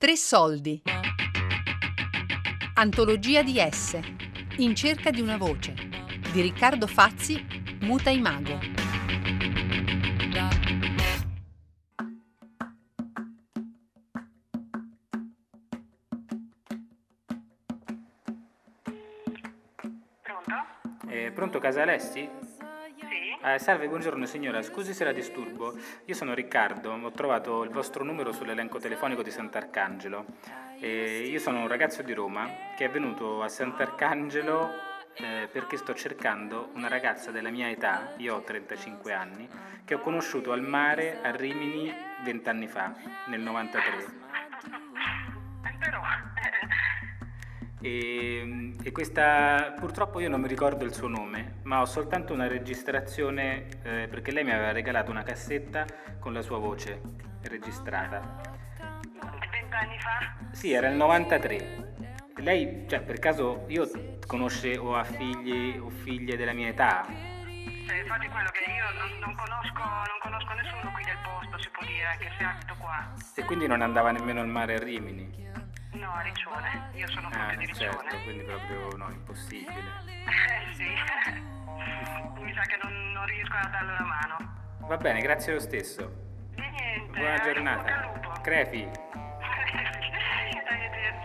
Tre soldi. Antologia di S. In cerca di una voce. Di Riccardo Fazzi, Muta Imago. Pronto? Eh, pronto Casa Alessi? Sì? Eh, salve, buongiorno signora, scusi se la disturbo. Io sono Riccardo, ho trovato il vostro numero sull'elenco telefonico di Sant'Arcangelo. E io sono un ragazzo di Roma che è venuto a Sant'Arcangelo eh, perché sto cercando una ragazza della mia età, io ho 35 anni, che ho conosciuto al mare a Rimini vent'anni fa, nel 93. E, e questa purtroppo io non mi ricordo il suo nome, ma ho soltanto una registrazione eh, perché lei mi aveva regalato una cassetta con la sua voce registrata. vent'anni fa? Sì, era il 93. Lei, cioè, per caso io conosce o ha figli o figlie della mia età? Cioè, infatti quello che io non, non conosco, non conosco nessuno qui del posto, si può dire, anche se abito qua. E quindi non andava nemmeno al mare a Rimini? No, a Riccione. Io sono Ah, proprio di Riccione. certo, quindi proprio no, impossibile. Eh, sì. Mi sa che non, non riesco a darle una mano. Va bene, grazie lo stesso. E niente. Buona eh, giornata. Crepi,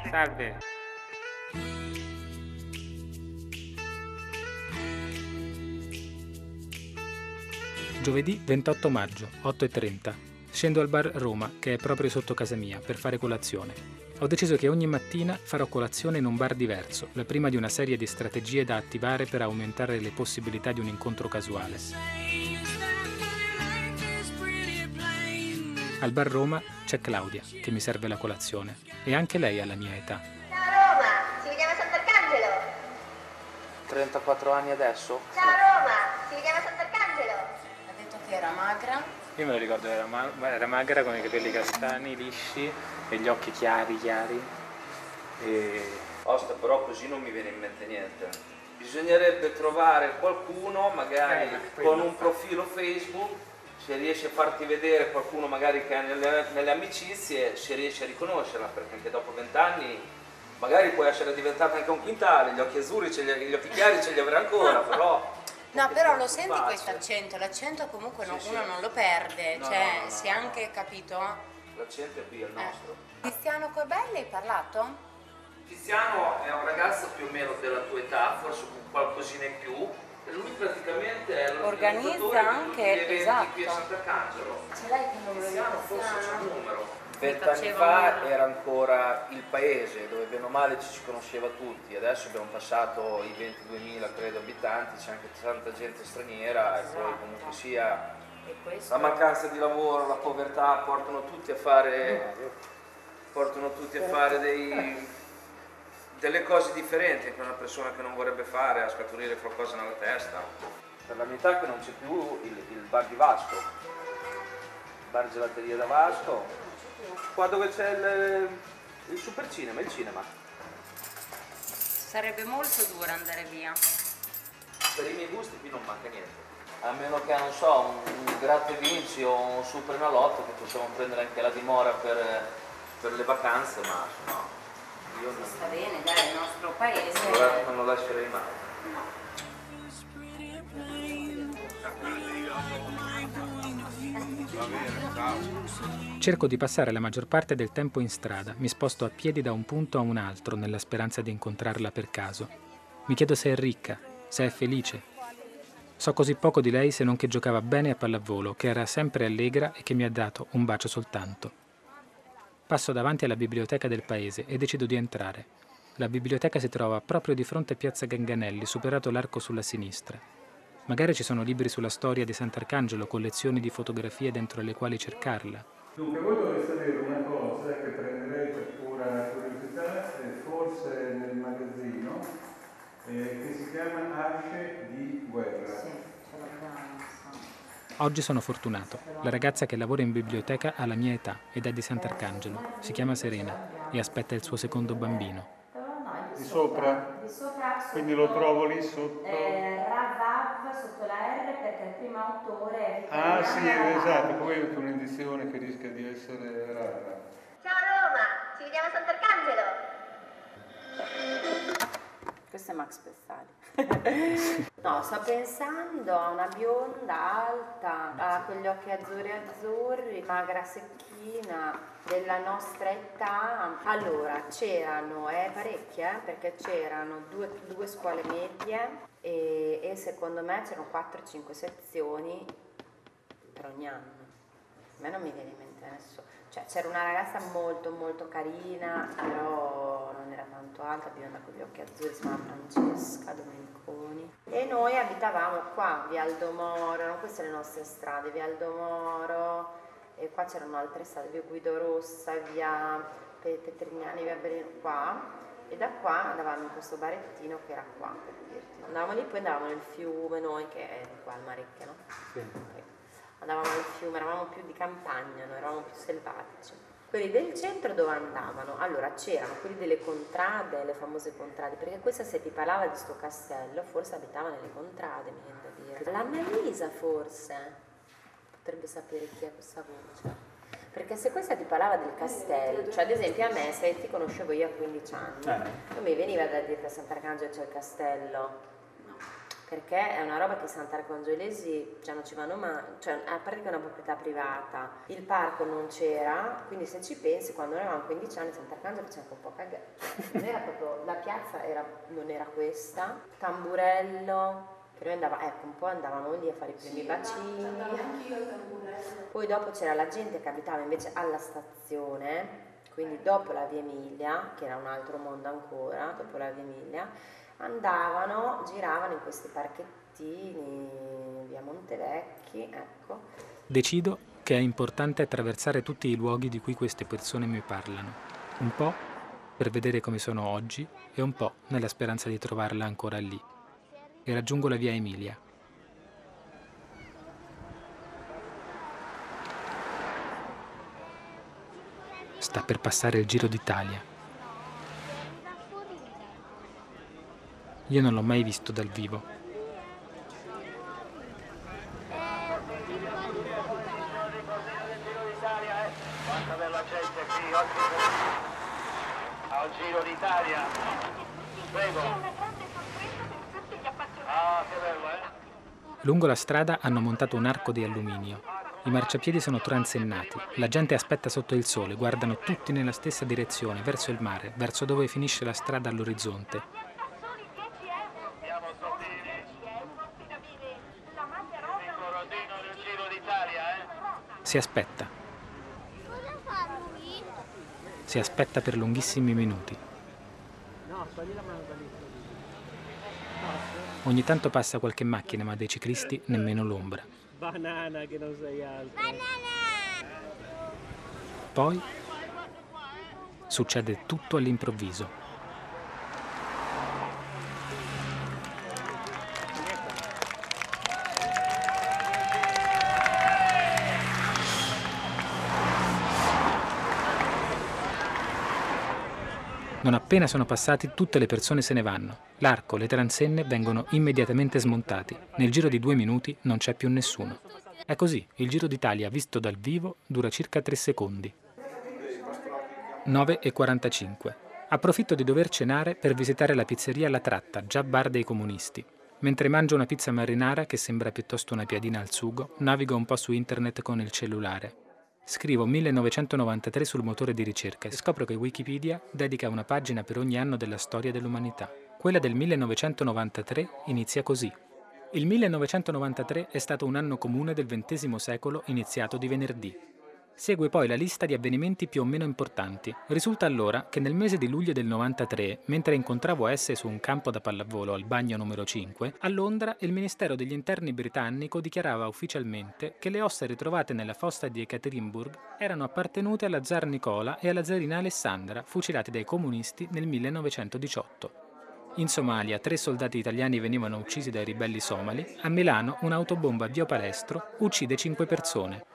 salve. Giovedì 28 maggio, 8.30. Scendo al bar Roma, che è proprio sotto casa mia, per fare colazione. Ho deciso che ogni mattina farò colazione in un bar diverso, la prima di una serie di strategie da attivare per aumentare le possibilità di un incontro casuale. Al bar Roma c'è Claudia, che mi serve la colazione, e anche lei ha la mia età. Ciao Roma, ci vediamo a Sant'Arcangelo. 34 anni adesso? Ciao Roma, ci vediamo a Sant'Arcangelo. Ha detto che era magra. Io me lo ricordo, era, ma- era magra con i capelli castani, lisci e gli occhi chiari, chiari. E Osta, però così non mi viene in mente niente. Bisognerebbe trovare qualcuno, magari Eh, con un profilo Facebook, se riesce a farti vedere qualcuno magari che ha nelle, nelle amicizie, se riesce a riconoscerla, perché anche dopo vent'anni magari può essere diventata anche un quintale, gli occhi azzurri, ce li- gli occhi chiari ce li avrà ancora, però... No, però lo senti questo accento? L'accento comunque non- Sì, uno sì. non lo perde, No, cioè no, no, si no. è anche capito. L'accento è qui, è il Eh. nostro. Cristiano Corbelli hai parlato? Tiziano è un ragazzo più o meno della tua età, forse con qualcosina in più, e lui praticamente è Organizza l'organizzatore di anche- eventi esatto. qui a Sant'Arcangelo. Ce l'hai il numero di Tiziano forse c'è un numero. Vent'anni fa era ancora il paese dove bene o male ci si conosceva tutti, adesso abbiamo passato i 22.000 credo abitanti, c'è anche tanta gente straniera e poi comunque sia questo? La mancanza di lavoro, la povertà portano tutti a fare, portano tutti a fare dei- delle cose differenti che una persona che non vorrebbe fare, a scaturire qualcosa nella testa. per la mia età che non c'è più il, il bar di Vasco, il bar gelateria da Vasco, qua dove c'è il, il super cinema, il cinema. Sarebbe molto duro andare via. Per i miei gusti qui non manca niente. A meno che, non so, un, un gratte vinci o un super nalotto che possiamo prendere anche la dimora per, per le vacanze, ma no, io non, Sta bene, dai, il nostro paese. non lo lascerei mai. No. Cerco di passare la maggior parte del tempo in strada, mi sposto a piedi da un punto a un altro nella speranza di incontrarla per caso. Mi chiedo se è ricca, se è felice. So così poco di lei se non che giocava bene a pallavolo, che era sempre allegra e che mi ha dato un bacio soltanto. Passo davanti alla biblioteca del paese e decido di entrare. La biblioteca si trova proprio di fronte a Piazza Ganganelli, superato l'arco sulla sinistra. Magari ci sono libri sulla storia di Sant'Arcangelo, collezioni di fotografie dentro le quali cercarla. Dunque, voi dovete sapere una cosa che prenderei per pura curiosità, e forse nel magazzino, eh, che si chiama Asce di guerra. Sì, ce. Oggi sono fortunato. La ragazza che lavora in biblioteca ha la mia età ed è di Sant'Arcangelo. Si chiama Serena e aspetta il suo secondo bambino. Di sopra? Di sopra, Quindi lo trovo lì sotto. Sotto la R perché il primo autore è Ah sì, esatto, poi ho un'indizione che rischia di essere rara. Ciao Roma, ci vediamo chiama Sant'Arcangelo. Questo è Max Pezzali. no, sto pensando a una bionda alta, ha quegli occhi azzurri azzurri, magra secchina, della nostra età. Allora, c'erano, eh, parecchie, eh, perché c'erano due, due scuole medie e, e secondo me c'erano 4-5 sezioni per ogni anno. A me non mi viene in mente nessuno. Cioè, c'era una ragazza molto molto carina, però non era tanto alta, bionda con gli occhi azzurri, si chiamava Francesca Domeniconi. E noi abitavamo qua, via Aldomoro, erano queste le nostre strade, via Aldomoro, e qua c'erano altre strade, via Guido Rossa, via Pe- Petrignani, via Berino, qua. E da qua andavamo in questo barettino che era qua, per dirti. Andavamo lì, poi andavamo nel fiume noi, che è di qua, il Marecchia, no? andavamo al fiume, eravamo più di campagna, noi eravamo più selvatici. Quelli del centro dove andavano? Allora c'erano quelli delle contrade, le famose contrade, perché questa se ti parlava di sto castello, forse abitava nelle contrade, mi viene da dire. L'Annalisa forse potrebbe sapere chi è questa voce. Perché se questa ti parlava del castello, cioè ad esempio a me, se ti conoscevo io a 15 anni, non mi veniva da dire che a Sant'Arcangelo c'è il castello, perché è una roba che Sant'Arcangelesi cioè non ci vanno mai, cioè a parte che è una proprietà privata, il parco non c'era, quindi se ci pensi quando noi avevamo 15 anni Sant'Arcangelo faceva un po' cagare, non era proprio, la piazza era, non era questa, Tamburello, che noi andava, ecco un po' andavamo lì a fare i primi bacini, poi dopo c'era la gente che abitava invece alla stazione, quindi dopo la via Emilia, che era un altro mondo ancora, dopo la via Emilia, andavano, giravano in questi parchettini, via Montevecchi, ecco. Decido che è importante attraversare tutti i luoghi di cui queste persone mi parlano, un po' per vedere come sono oggi e un po' nella speranza di trovarla ancora lì. E raggiungo la via Emilia. Sta per passare il Giro d'Italia. Io non l'ho mai visto dal vivo. Al Giro d'Italia. Prego. Ah, che bello, eh? Lungo la strada hanno montato un arco di alluminio. I marciapiedi sono transennati. La gente aspetta sotto il sole, guardano tutti nella stessa direzione, verso il mare, verso dove finisce la strada all'orizzonte. Si aspetta. Si aspetta per lunghissimi minuti. Ogni tanto passa qualche macchina, ma dei ciclisti nemmeno l'ombra. Banana che non sei alto. Poi succede tutto all'improvviso. Non appena sono passati, tutte le persone se ne vanno. L'arco, le transenne vengono immediatamente smontati. Nel giro di due minuti non c'è più nessuno. È così, il Giro d'Italia visto dal vivo dura circa 3 secondi. 9 e 45. Approfitto di dover cenare per visitare la pizzeria La Tratta, già bar dei comunisti. Mentre mangio una pizza marinara che sembra piuttosto una piadina al sugo, navigo un po' su internet con il cellulare. Scrivo 1993 sul motore di ricerca e scopro che Wikipedia dedica una pagina per ogni anno della storia dell'umanità. Quella del 1993 inizia così. Il 1993 è stato un anno comune del XX secolo iniziato di venerdì. Segue poi la lista di avvenimenti più o meno importanti. Risulta allora che nel mese di luglio del 93, mentre incontravo esse su un campo da pallavolo al bagno numero 5, a Londra il Ministero degli Interni britannico dichiarava ufficialmente che le ossa ritrovate nella fossa di Ekaterinburg erano appartenute alla zar Nicola e alla zarina Alessandra, fucilati dai comunisti nel 1918. In Somalia tre soldati italiani venivano uccisi dai ribelli somali, a Milano un'autobomba a Via Palestro uccide cinque persone.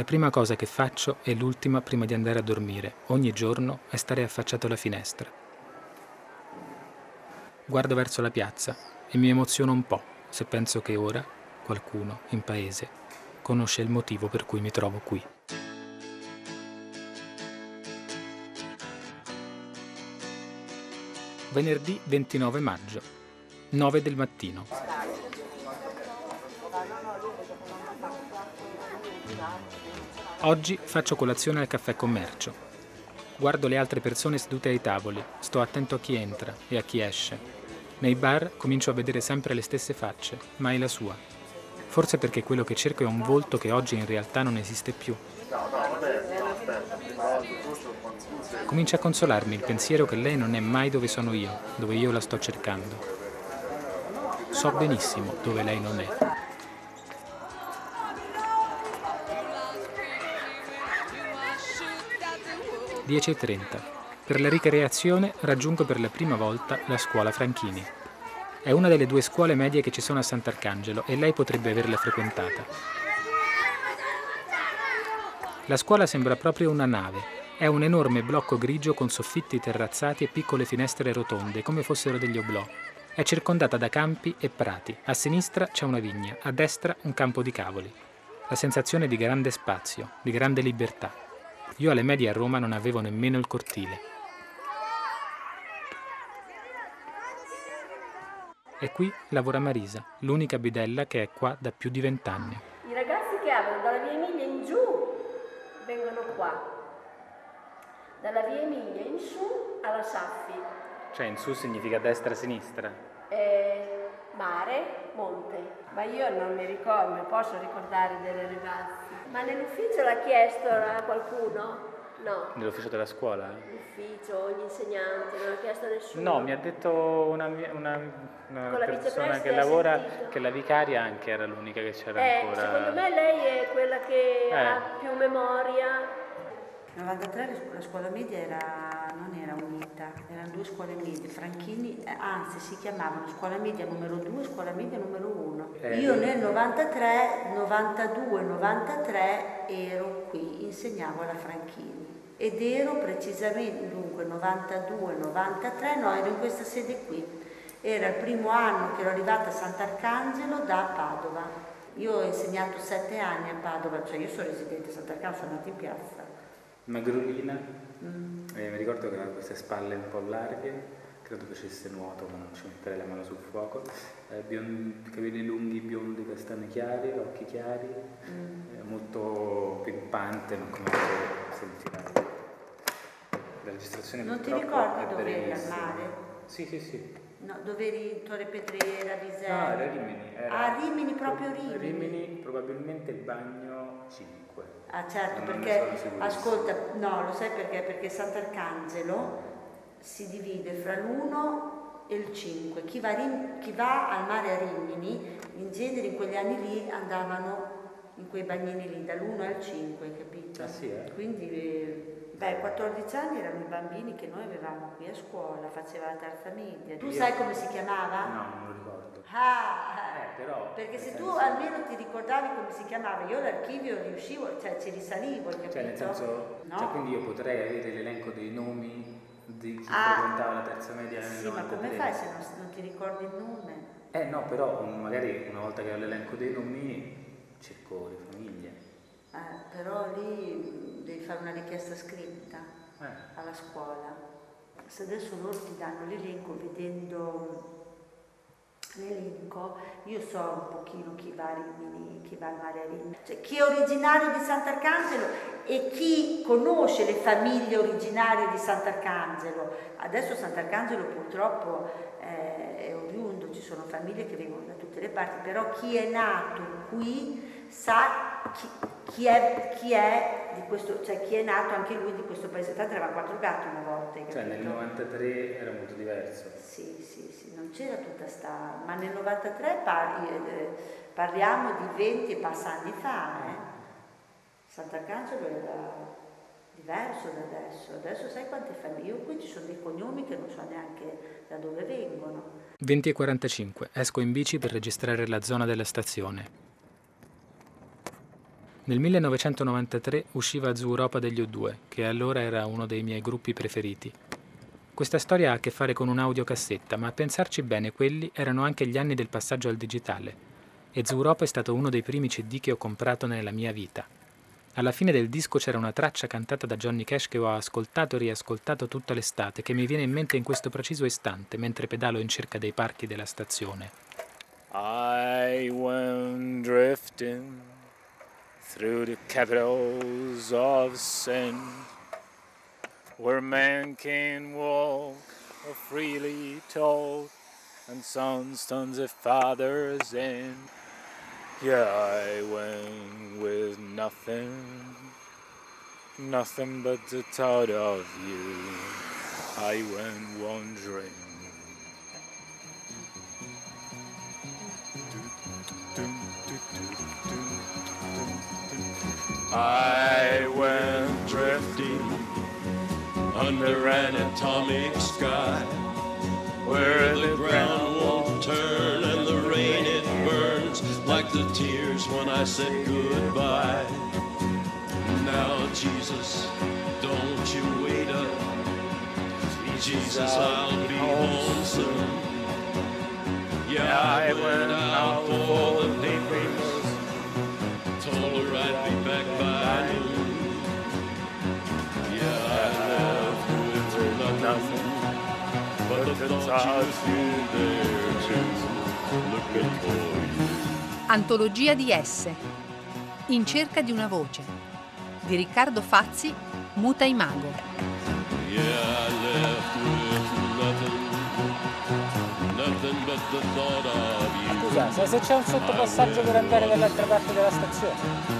La prima cosa che faccio e l'ultima prima di andare a dormire, ogni giorno, è stare affacciato alla finestra. Guardo verso la piazza e mi emoziono un po' se penso che ora qualcuno in paese conosce il motivo per cui mi trovo qui. Venerdì 29 maggio, 9 del mattino. Oggi faccio colazione al caffè commercio. Guardo le altre persone sedute ai tavoli, sto attento a chi entra e a chi esce. Nei bar comincio a vedere sempre le stesse facce, mai la sua. Forse perché quello che cerco è un volto che oggi in realtà non esiste più. Comincia a consolarmi il pensiero che lei non è mai dove sono io, dove io la sto cercando. So benissimo dove lei non è. 10.30. Per la ricreazione raggiungo per la prima volta la scuola Franchini. È una delle due scuole medie che ci sono a Sant'Arcangelo e lei potrebbe averla frequentata. La scuola sembra proprio una nave. È un enorme blocco grigio con soffitti terrazzati e piccole finestre rotonde, come fossero degli oblò. È circondata da campi e prati. A sinistra c'è una vigna, a destra un campo di cavoli. La sensazione di grande spazio, di grande libertà. Io alle medie a Roma non avevo nemmeno il cortile. E qui lavora Marisa, l'unica bidella che è qua da più di vent'anni. I ragazzi che abitano dalla via Emilia in giù vengono qua. Dalla via Emilia in su alla Saffi. Cioè in su significa destra-sinistra? Eh, mare, monte. Ma io non mi ricordo, mi posso ricordare delle ragazze. Ma nell'ufficio l'ha chiesto a qualcuno? No. Nell'ufficio della scuola? L'ufficio, gli insegnanti, non ha chiesto a nessuno. No, mi ha detto una, una- una persona che lavora sentito? che la vicaria anche era l'unica che c'era Eh, ancora. secondo me lei è quella che Eh. ha più memoria. Nel 93 la scu- la scuola media era- era unita, erano due scuole medie, Franchini, eh, anzi si chiamavano scuola media numero 2 e scuola media numero 1. Eh, Io sì. nel 93, 92, 93 ero qui, insegnavo alla Franchini ed ero precisamente, dunque 92, 93, no, ero in questa sede qui. Era il primo anno che ero arrivata a Sant'Arcangelo da Padova. Io ho insegnato sette anni a Padova, cioè io sono residente a Sant'Arcangelo, sono nata in piazza. Magrolina, Mm. mi ricordo che aveva queste spalle un po' larghe, credo facesse nuoto ma non ci metterei la mano sul fuoco, eh, bion- capelli lunghi, biondi, castani chiari, occhi chiari, Mm. eh, molto pimpante ma come sentire. La registrazione Non ti ricordi dove eri al mare? Sì, sì, sì. No, dove eri in Torre Pedriera, Viseo? No, era Rimini. Era Ah, Rimini, proprio Rimini. Rimini, probabilmente il bagno 5. Ah certo, perché ascolta, no, lo sai perché? Perché Sant'Arcangelo si divide fra l'1 e il 5. Chi va, chi va al mare a Rimini, in genere in quegli anni lì andavano in quei bagnini lì, dall'1 al 5, capito? Ah, sì, eh? Quindi, eh, beh, 14 anni erano i bambini che noi avevamo qui a scuola, faceva la terza media. Tu Io- sai come si chiamava? No, non lo ricordo. Ah, Eh, però, perché nel se tu senso- almeno ti ricordavi come si chiamava, io l'archivio riuscivo, cioè ci risalivo, capito? Cioè, nel senso, no? cioè, quindi io potrei avere l'elenco dei nomi di chi Ah. frequentava la terza media nel Sì, ma 93. come fai se non, non ti ricordi il nome? Eh no, però magari una volta che ho l'elenco dei nomi cerco le famiglie. Eh, però lì devi fare una richiesta scritta Eh. alla scuola. Se adesso loro ti danno l'elenco vedendo l'elenco, io so un pochino chi va a Rimini, chi va al mare a Rimini, cioè chi è originario di Sant'Arcangelo e chi conosce le famiglie originarie di Sant'Arcangelo. Adesso Sant'Arcangelo purtroppo eh, è oriundo, ci sono famiglie che vengono da tutte le parti, però chi è nato qui sa chi, chi è, chi è di questo, cioè chi è nato anche lui di questo paese. Tanto eravamo quattro gatti una volta. hai Cioè nel capito? 93 era molto diverso. Sì, sì, sì, non c'era tutta sta... ma nel 93 par- eh, parliamo di 20 e passa anni fa, eh. Sant'Arcangelo era diverso da adesso. Adesso sai quante famiglie? Io qui ci sono dei cognomi che non so neanche da dove vengono. 20 e 45. Esco in bici per registrare la zona della stazione. Nel 1993 usciva Zuropa degli U2, che allora era uno dei miei gruppi preferiti. Questa storia ha a che fare con un'audiocassetta, ma a pensarci bene quelli erano anche gli anni del passaggio al digitale. e Zuropo è stato uno dei primi CD che ho comprato nella mia vita. Alla fine del disco c'era una traccia cantata da Johnny Cash che ho ascoltato e riascoltato tutta l'estate, che mi viene in mente in questo preciso istante, mentre pedalo in cerca dei parchi della stazione. I went drifting through the capitals of sin, where man can walk or freely talk, and sons, sons of fathers in. Yeah, I went with nothing, nothing but the thought of you. I went wandering. I went drifting under an atomic sky where the ground won't turn and the rain it burns like the tears when I said goodbye. Now, Jesus, don't you wait up. Jesus, I'll be home soon. Yeah, I went out Antologia di S. In cerca di una voce. Di Riccardo Fazzi, Muta Imago. Yeah, nothing. Nothing. Scusa, se c'è un sottopassaggio per andare dall'altra parte della stazione?